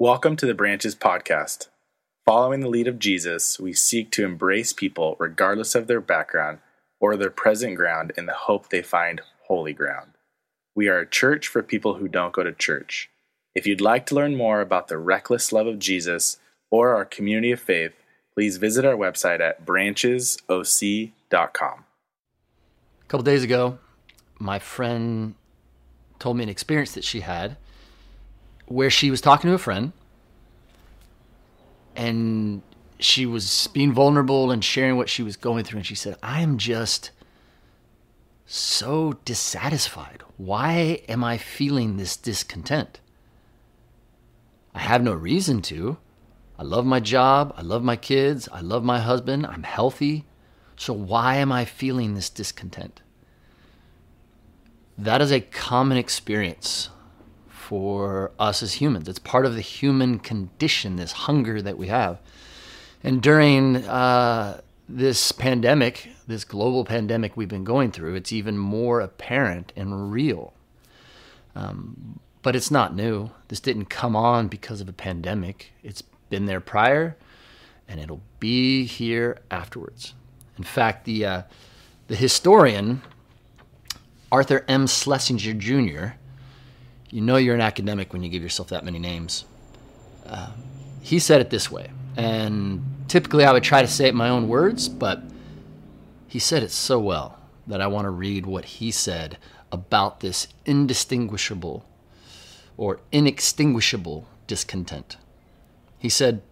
Welcome to the Branches Podcast. Following the lead of Jesus, we seek to embrace people regardless of their background or their present ground in the hope they find holy ground. We are a church for people who don't go to church. If you'd like to learn more about the reckless love of Jesus or our community of faith, please visit our website at branchesoc.com. A couple days ago, my friend told me an experience that she had where she was talking to a friend and she was being vulnerable and sharing what she was going through and she said i am just so dissatisfied. Why am i feeling this discontent? I have no reason to. I love my job. I love my kids. I love my husband. I'm healthy. So why am i feeling this discontent? That is a common experience for us as humans. It's part of the human condition, this hunger that we have. And during uh, this pandemic, this global pandemic we've been going through, it's even more apparent and real. Um, but it's not new. This didn't come on because of a pandemic. It's been there prior, and it'll be here afterwards. In fact, the uh, the historian Arthur M. Schlesinger Jr you know you're an academic when you give yourself that many names. Uh, he said it this way, and typically I would try to say it in my own words, but he said it so well that I want to read what he said about this indistinguishable or inextinguishable discontent. He said,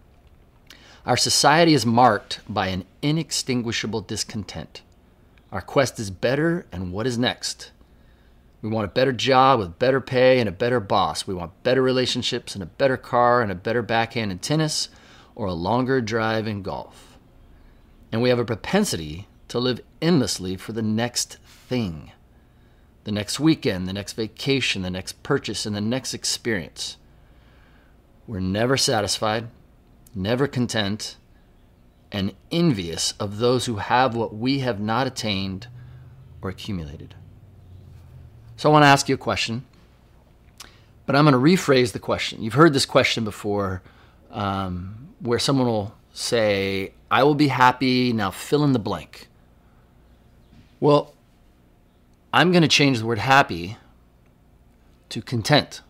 Our society is marked by an inextinguishable discontent. Our quest is better, and what is next? We want a better job with better pay and a better boss. We want better relationships and a better car and a better backhand in tennis or a longer drive in golf. And we have a propensity to live endlessly for the next thing the next weekend, the next vacation, the next purchase, and the next experience. We're never satisfied, never content, and envious of those who have what we have not attained or accumulated. So I want to ask you a question, but I'm going to rephrase the question. You've heard this question before um, where someone will say, I will be happy, now fill in the blank. Well, I'm going to change the word happy to content.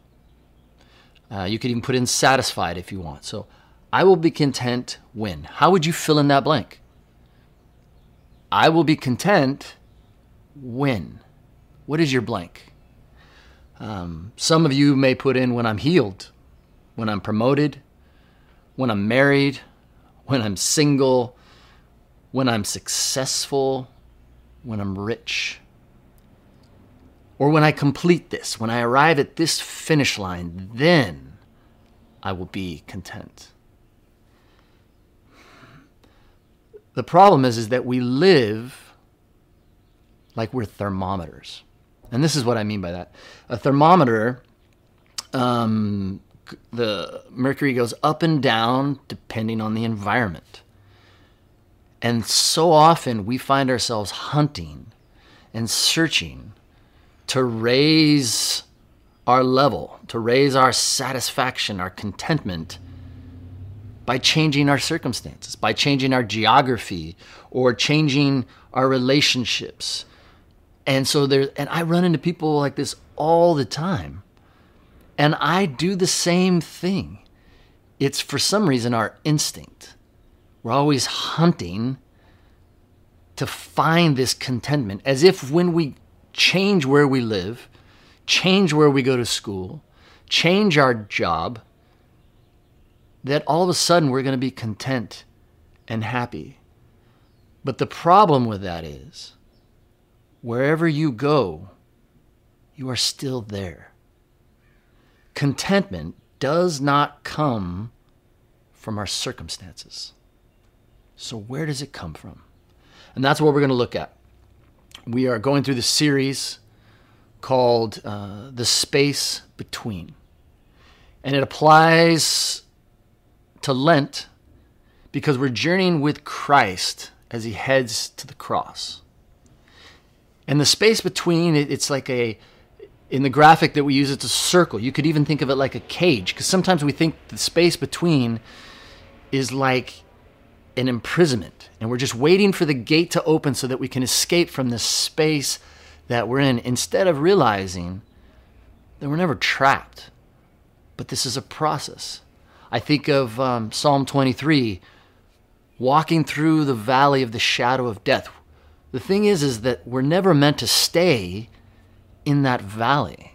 Uh, you could even put in satisfied if you want. So I will be content when. How would you fill in that blank? I will be content when. What is your blank? Um, some of you may put in when I'm healed, when I'm promoted, when I'm married, when I'm single, when I'm successful, when I'm rich. Or when I complete this, when I arrive at this finish line, then I will be content. The problem is, is that we live like we're thermometers. And this is what I mean by that. A thermometer, um, the mercury goes up and down depending on the environment. And so often we find ourselves hunting and searching to raise our level, to raise our satisfaction, our contentment by changing our circumstances, by changing our geography or changing our relationships and so there, and I run into people like this all the time. And I do the same thing. It's for some reason our instinct. We're always hunting to find this contentment, as if when we change where we live, change where we go to school, change our job, that all of a sudden we're going to be content and happy. But the problem with that is wherever you go, you are still there. Contentment does not come from our circumstances. So, where does it come from? And that's what we're going to look at. We are going through the series called uh, The Space Between. And it applies to Lent because we're journeying with Christ as he heads to the cross. And the space between, it's like a, In the graphic that we use, it's a circle. You could even think of it like a cage, because sometimes we think the space between is like an imprisonment, and we're just waiting for the gate to open so that we can escape from the space that we're in, instead of realizing that we're never trapped. But this is a process. I think of um, Psalm 23, walking through the valley of the shadow of death. The thing is, is that we're never meant to stay in that valley.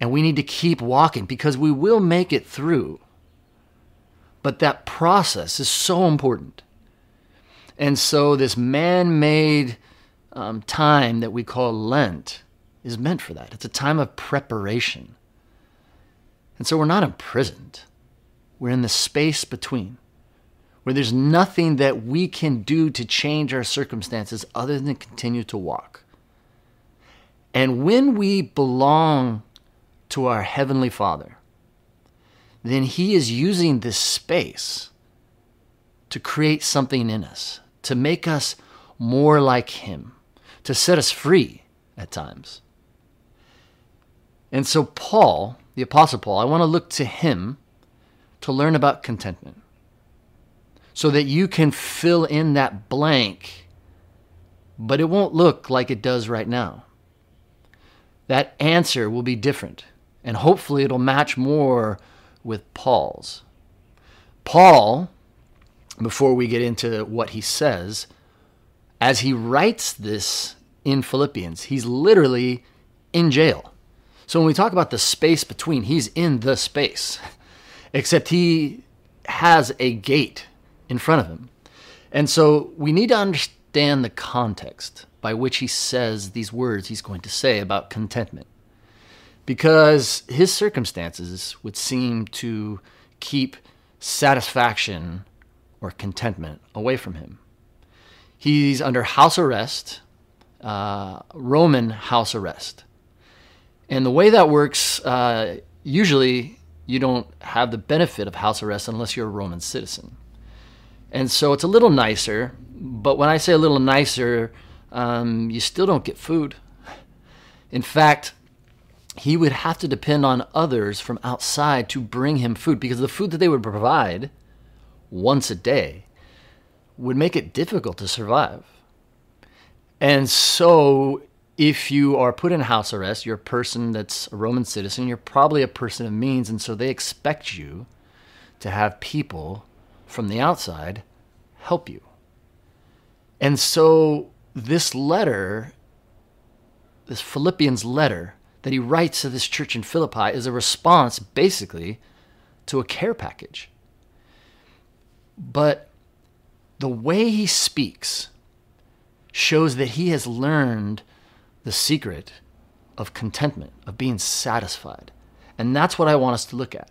And we need to keep walking because we will make it through. But that process is so important. And so, this man made um, time that we call Lent is meant for that. It's a time of preparation. And so, we're not imprisoned, we're in the space between where there's nothing that we can do to change our circumstances other than continue to walk. And when we belong to our Heavenly Father, then He is using this space to create something in us, to make us more like Him, to set us free at times. And so, Paul, the Apostle Paul, I want to look to him to learn about contentment so that you can fill in that blank, but it won't look like it does right now. That answer will be different, and hopefully, it'll match more with Paul's. Paul, before we get into what he says, as he writes this in Philippians, he's literally in jail. So when we talk about the space between, he's in the space, except he has a gate in front of him. And so we need to understand the context by which he says these words he's going to say about contentment because his circumstances would seem to keep satisfaction or contentment away from him. He's under house arrest, uh, Roman house arrest. And the way that works, uh, usually you don't have the benefit of house arrest unless you're a Roman citizen. And so it's a little nicer, but when I say a little nicer, um, you still don't get food. In fact, he would have to depend on others from outside to bring him food because the food that they would provide once a day would make it difficult to survive. And so, if you are put in house arrest, you're a person that's a Roman citizen, you're probably a person of means, and so they expect you to have people from the outside help you. And so, this letter, this Philippians letter, that he writes to this church in Philippi is a response, basically, to a care package. But the way he speaks shows that he has learned the secret of contentment, of being satisfied. And that's what I want us to look at.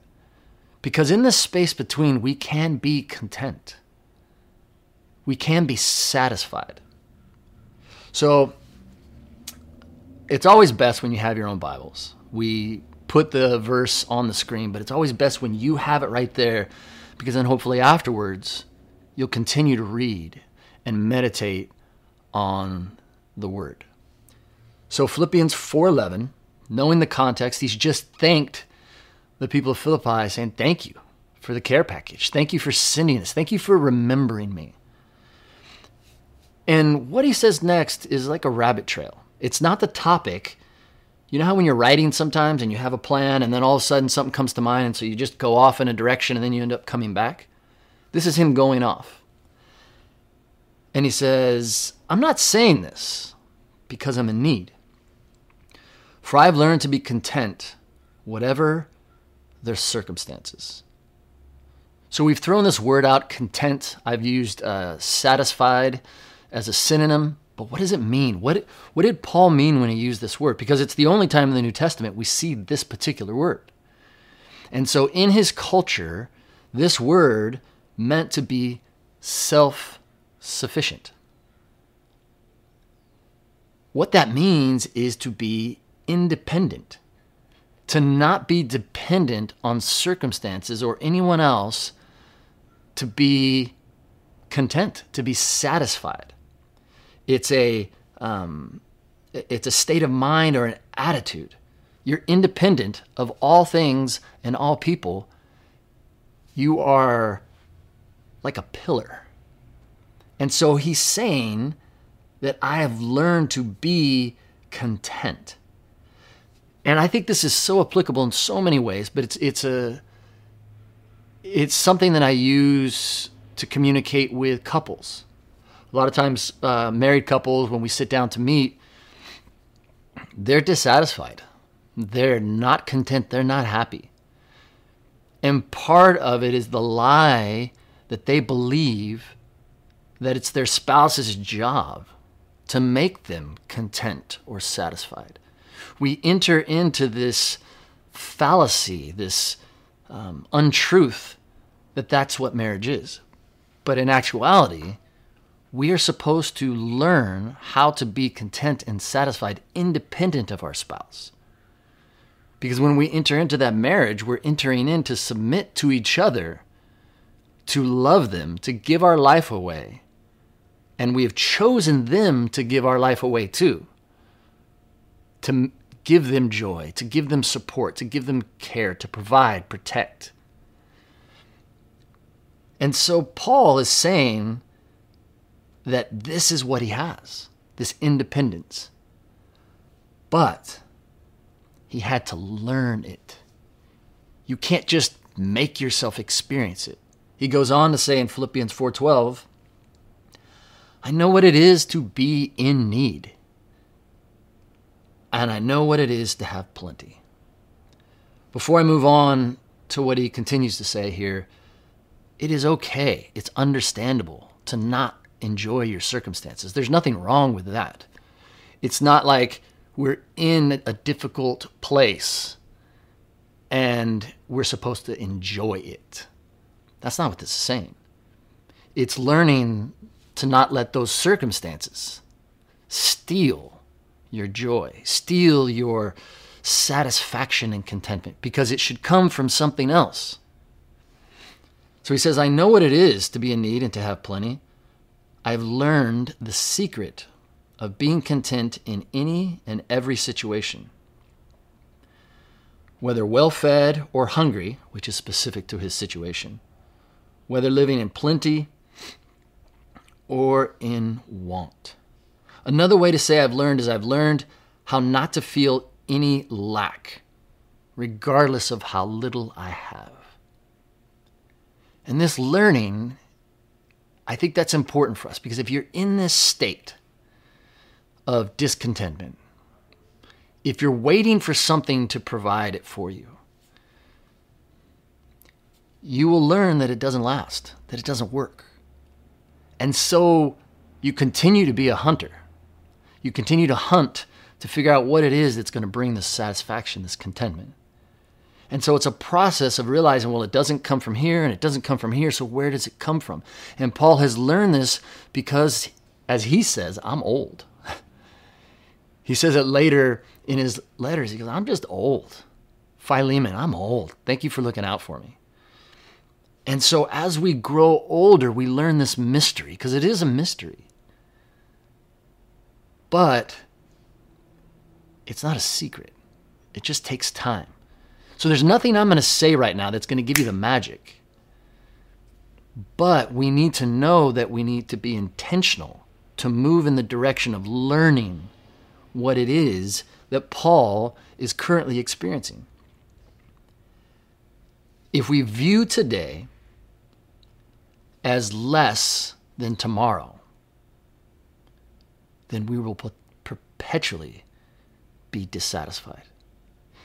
Because in this space between, we can be content, we can be satisfied. So, it's always best when you have your own Bibles. We put the verse on the screen, but it's always best when you have it right there because then hopefully afterwards you'll continue to read and meditate on the word. So Philippians 4:11, knowing the context, he's just thanked the people of Philippi saying, "Thank you for the care package. Thank you for sending this. Thank you for remembering me." And what he says next is like a rabbit trail. It's not the topic. You know how when you're writing sometimes and you have a plan and then all of a sudden something comes to mind and so you just go off in a direction and then you end up coming back? This is him going off. And he says, I'm not saying this because I'm in need. For I've learned to be content, whatever their circumstances. So we've thrown this word out, content. I've used uh, satisfied as a synonym but what does it mean? What, what did Paul mean when he used this word? Because it's the only time in the New Testament we see this particular word. And so in his culture, this word meant to be self sufficient. What that means is to be independent, to not be dependent on circumstances or anyone else to be content, to be satisfied. It's a um, it's a state of mind or an attitude. You're independent of all things and all people. You are like a pillar. And so he's saying that I have learned to be content. And I think this is so applicable in so many ways, but it's it's a it's something that I use to communicate with couples. A lot of times, uh, married couples, when we sit down to meet, they're dissatisfied. They're not content. They're not happy. And part of it is the lie that they believe that it's their spouse's job to make them content or satisfied. We enter into this fallacy, this um, untruth that that's what marriage is. But in actuality, we are supposed to learn how to be content and satisfied independent of our spouse. Because when we enter into that marriage, we're entering in to submit to each other, to love them, to give our life away. And we have chosen them to give our life away too. To give them joy, to give them support, to give them care, to provide, protect. And so Paul is saying that this is what he has this independence. But he had to learn it. You can't just make yourself experience it. He goes on to say in Philippians 4:12, I know what it is to be in need. And I know what it is to have plenty. Before I move on to what he continues to say here, it is okay, it's understandable to not enjoy your circumstances. There's nothing wrong with that. It's not like we're in a difficult place and we're supposed to enjoy it. That's not what this is saying. It's learning to not let those circumstances steal your joy, steal your satisfaction and contentment, because it should come from something else. So he says, I know what it is to be in need and to have plenty. I've learned the secret of being content in any and every situation. Whether well fed or hungry, which is specific to his situation, whether living in plenty or in want. Another way to say I've learned is I've learned how not to feel any lack, regardless of how little I have. And this learning I think that's important for us because if you're in this state of discontentment, if you're waiting for something to provide it for you, you will learn that it doesn't last, that it doesn't work. And so you continue to be a hunter. You continue to hunt to figure out what it is that's going to bring this satisfaction, this contentment. And so it's a process of realizing, well, it doesn't come from here and it doesn't come from here. So where does it come from? And Paul has learned this because, as he says, I'm old. he says it later in his letters. He goes, I'm just old. Philemon, I'm old. Thank you for looking out for me. And so as we grow older, we learn this mystery because it is a mystery. But it's not a secret, it just takes time. So there's nothing I'm going to say right now that's going to give you the magic. But we need to know that we need to be intentional to move in the direction of learning what it is that Paul is currently experiencing. If we view today as less than tomorrow, then we will perpetually be dissatisfied.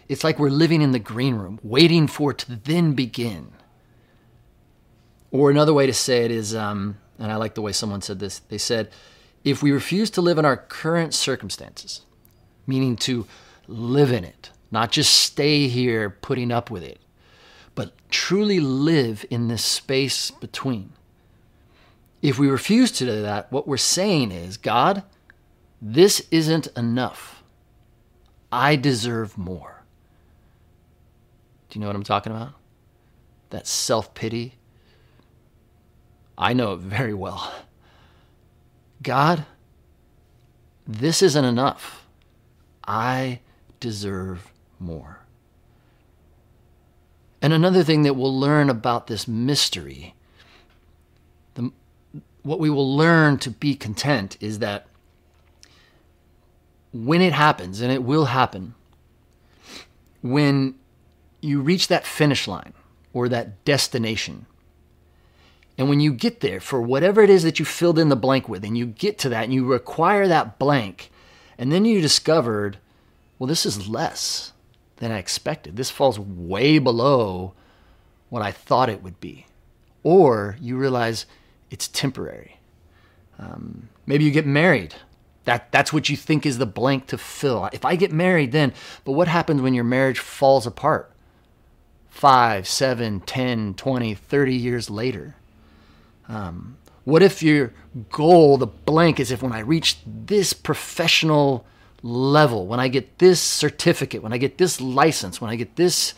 It's like we're living in the green room, waiting for it to then begin. Or another way to say it is, um, and I like the way someone said this, they said, if we refuse to live in our current circumstances, meaning to live in it, not just stay here putting up with it, but truly live in this space between. If we refuse to do that, what we're saying is, God, this isn't enough. I deserve more. Do you know what I'm talking about? That self pity. I know it very well. God, this isn't enough. I deserve more. And another thing that we'll learn about this mystery, the, what we will learn to be content is that when it happens, and it will happen, when you reach that finish line or that destination, and when you get there for whatever it is that you filled in the blank with, and you get to that and you require that blank, and then you discovered, well, this is less than I expected. This falls way below what I thought it would be. Or you realize it's temporary. Um, maybe you get married. That, that's what you think is the blank to fill. If I get married, then, but what happens when your marriage falls apart? Five, seven, ten, twenty, thirty years later? Um, what if your goal, the blank, is if when I reach this professional level, when I get this certificate, when I get this license, when I get this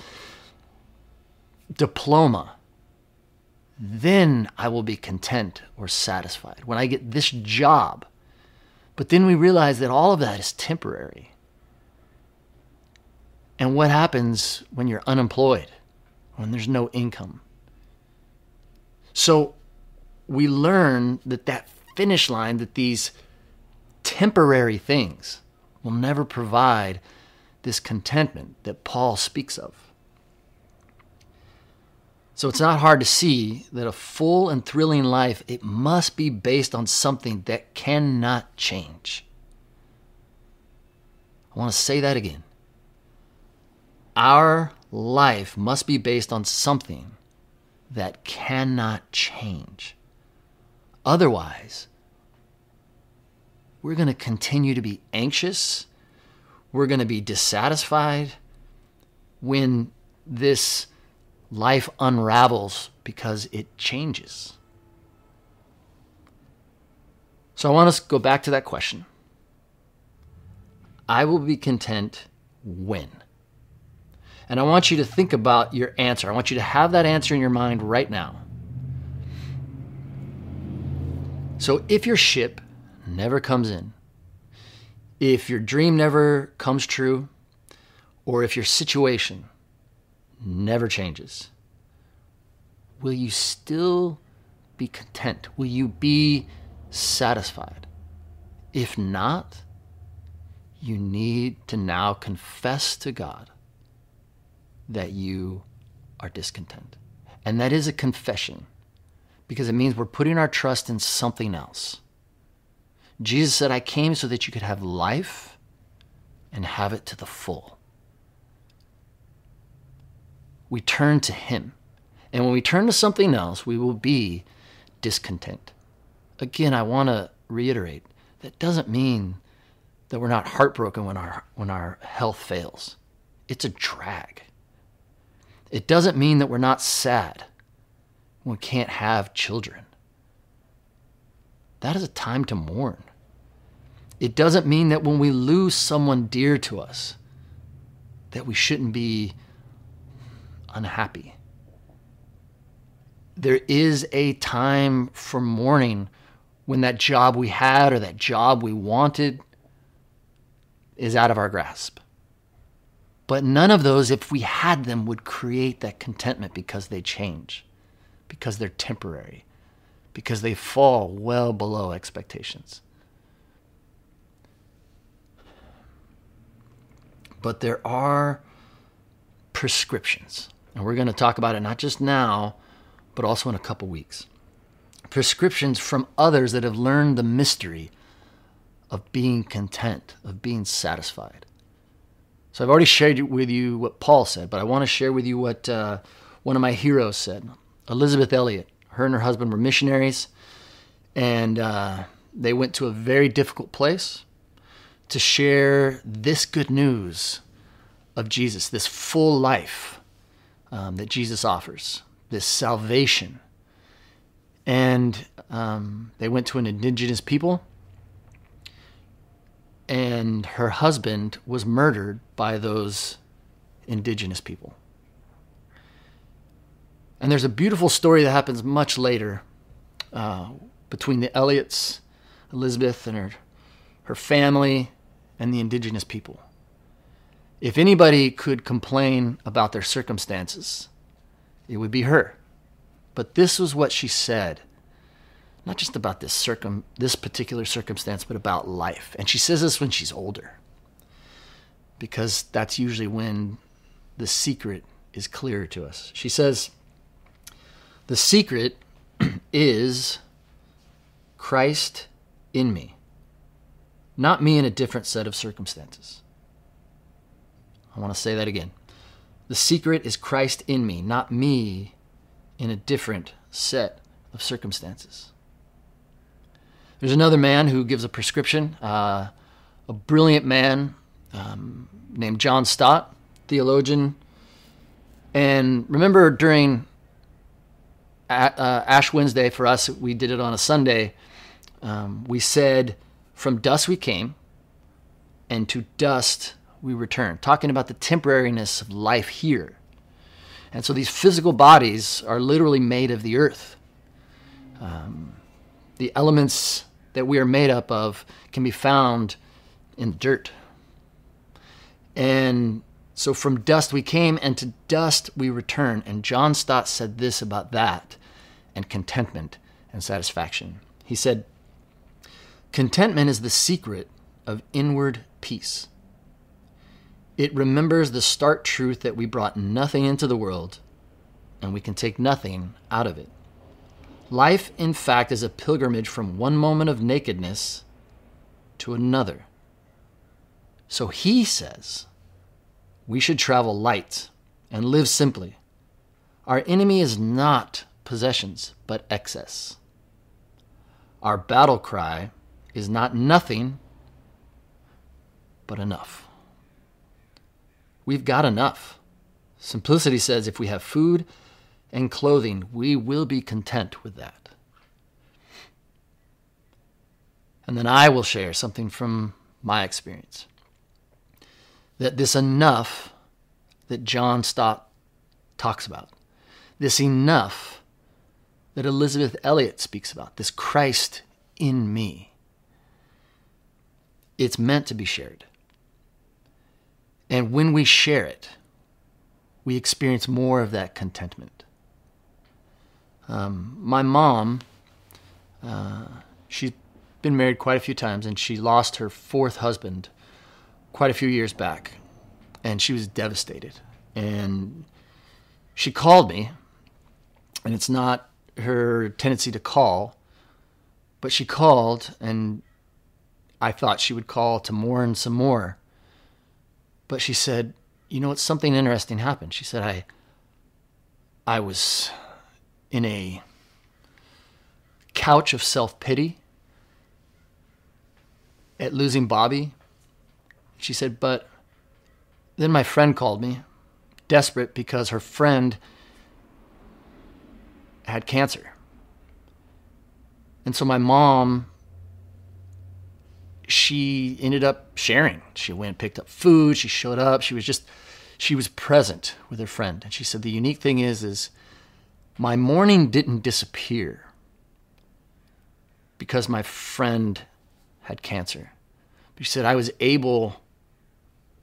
diploma, then I will be content or satisfied. When I get this job. But then we realize that all of that is temporary. And what happens when you're unemployed, when there's no income? So we learn that that finish line, that these temporary things will never provide this contentment that Paul speaks of. So it's not hard to see that a full and thrilling life it must be based on something that cannot change. I want to say that again. Our life must be based on something that cannot change. Otherwise, we're going to continue to be anxious. We're going to be dissatisfied when this life unravels because it changes. So I want us to go back to that question. I will be content when. And I want you to think about your answer. I want you to have that answer in your mind right now. So if your ship never comes in, if your dream never comes true, or if your situation never changes, will you still be content? Will you be satisfied? If not, you need to now confess to God that you are discontent. And that is a confession because it means we're putting our trust in something else. Jesus said, I came so that you could have life and have it to the full. We turn to Him. And when we turn to something else, we will be discontent. Again, I want to reiterate that doesn't mean that we're not heartbroken when our, when our health fails. It's a drag. It doesn't mean that we're not sad we can't have children. That is a time to mourn. It doesn't mean that when we lose someone dear to us, that we shouldn't be unhappy. There is a time for mourning when that job we had or that job we wanted is out of our grasp. But none of those, if we had them, would create that contentment because they change because they're temporary, because they fall well below expectations. But there are prescriptions, and we're going to talk about it not just now, but also in a couple weeks. Prescriptions from others that have learned the mystery of being content, of being satisfied. So I've already shared with you what Paul said, but I want to share with you what uh, one of my heroes said. Elisabeth Elliot. Her and her husband were missionaries, and uh, they went to a very difficult place to share this good news of Jesus, this full life um, that Jesus offers, this salvation. And um, they went to an indigenous people, and her husband was murdered by those indigenous people. And there's a beautiful story that happens much later uh, between the Elliots, Elisabeth, and her, her family, and the indigenous people. If anybody could complain about their circumstances, it would be her. But this was what she said. Not just about this circum this particular circumstance, but about life. And she says this when she's older. Because that's usually when the secret is clearer to us. She says, The secret is Christ in me, not me in a different set of circumstances. I want to say that again. The secret is Christ in me, not me in a different set of circumstances. There's another man who gives a prescription, uh, a brilliant man um, named John Stott, theologian. And remember during uh, Ash Wednesday for us, we did it on a Sunday. Um, we said, From dust we came, and to dust we return, talking about the temporariness of life here. And so these physical bodies are literally made of the earth. Um, the elements that we are made up of can be found in dirt. And so from dust we came, and to dust we return. And John Stott said this about that and contentment and satisfaction. He said, Contentment is the secret of inward peace. It remembers the stark truth that we brought nothing into the world and we can take nothing out of it. Life, in fact, is a pilgrimage from one moment of nakedness to another. So he says we should travel light and live simply. Our enemy is not possessions, but excess. Our battle cry is not nothing, but enough. We've got enough. Simplicity says if we have food and clothing, we will be content with that. And then I will share something from my experience. That this enough that John Stott talks about, this enough that Elisabeth Elliot speaks about, this Christ in me, it's meant to be shared. And when we share it, we experience more of that contentment. Um, my mom, uh, she's been married quite a few times, and she lost her fourth husband quite a few years back, and she was devastated. And she called me, and it's not her tendency to call, but she called, and I thought she would call to mourn some more. But she said, "You know what? Something interesting happened." She said, "I, I was in a couch of self pity at losing Bobby." She said, "But then my friend called me, desperate because her friend had cancer." And so my mom she ended up sharing. She went picked up food, she showed up, she was just she was present with her friend. And she said the unique thing is is my mourning didn't disappear because my friend had cancer. But she said I was able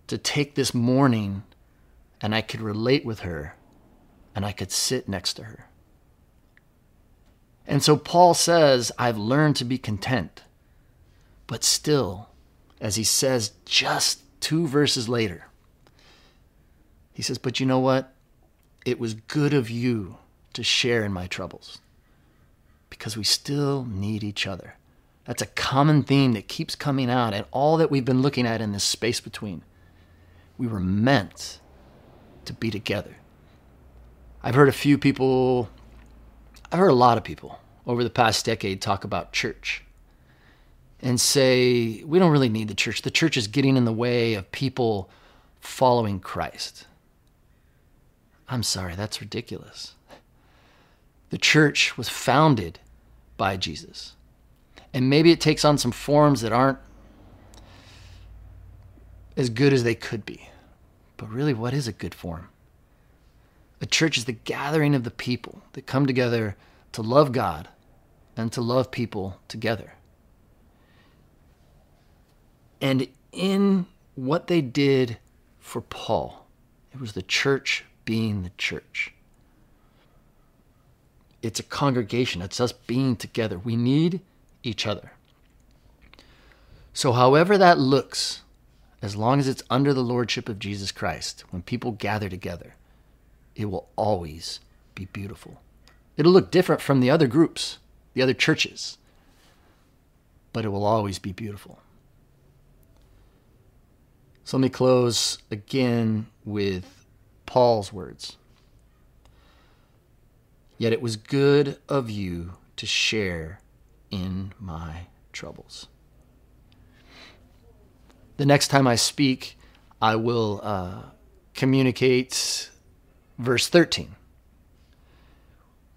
to take this mourning and I could relate with her and I could sit next to her. And so Paul says, I've learned to be content but still, as he says just two verses later, he says, But you know what? It was good of you to share in my troubles because we still need each other. That's a common theme that keeps coming out and all that we've been looking at in this space between. We were meant to be together. I've heard a few people, I've heard a lot of people over the past decade talk about church and say, we don't really need the church. The church is getting in the way of people following Christ. I'm sorry, that's ridiculous. The church was founded by Jesus. And maybe it takes on some forms that aren't as good as they could be. But really, what is a good form? A church is the gathering of the people that come together to love God and to love people together. And in what they did for Paul. It was the church being the church. It's a congregation, it's us being together. We need each other. So, however that looks, as long as it's under the lordship of Jesus Christ, when people gather together, it will always be beautiful. It'll look different from the other groups, the other churches, but it will always be beautiful. So let me close again with Paul's words. Yet it was good of you to share in my troubles. The next time I speak, I will uh, communicate verse 13,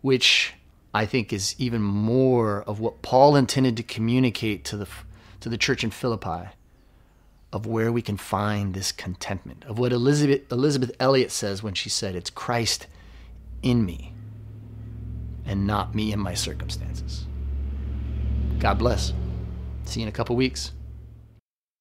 which I think is even more of what Paul intended to communicate to the, to the church in Philippi of where we can find this contentment, of what Elisabeth, Elisabeth Elliot says when she said, It's Christ in me and not me in my circumstances. God bless. See you in a couple weeks.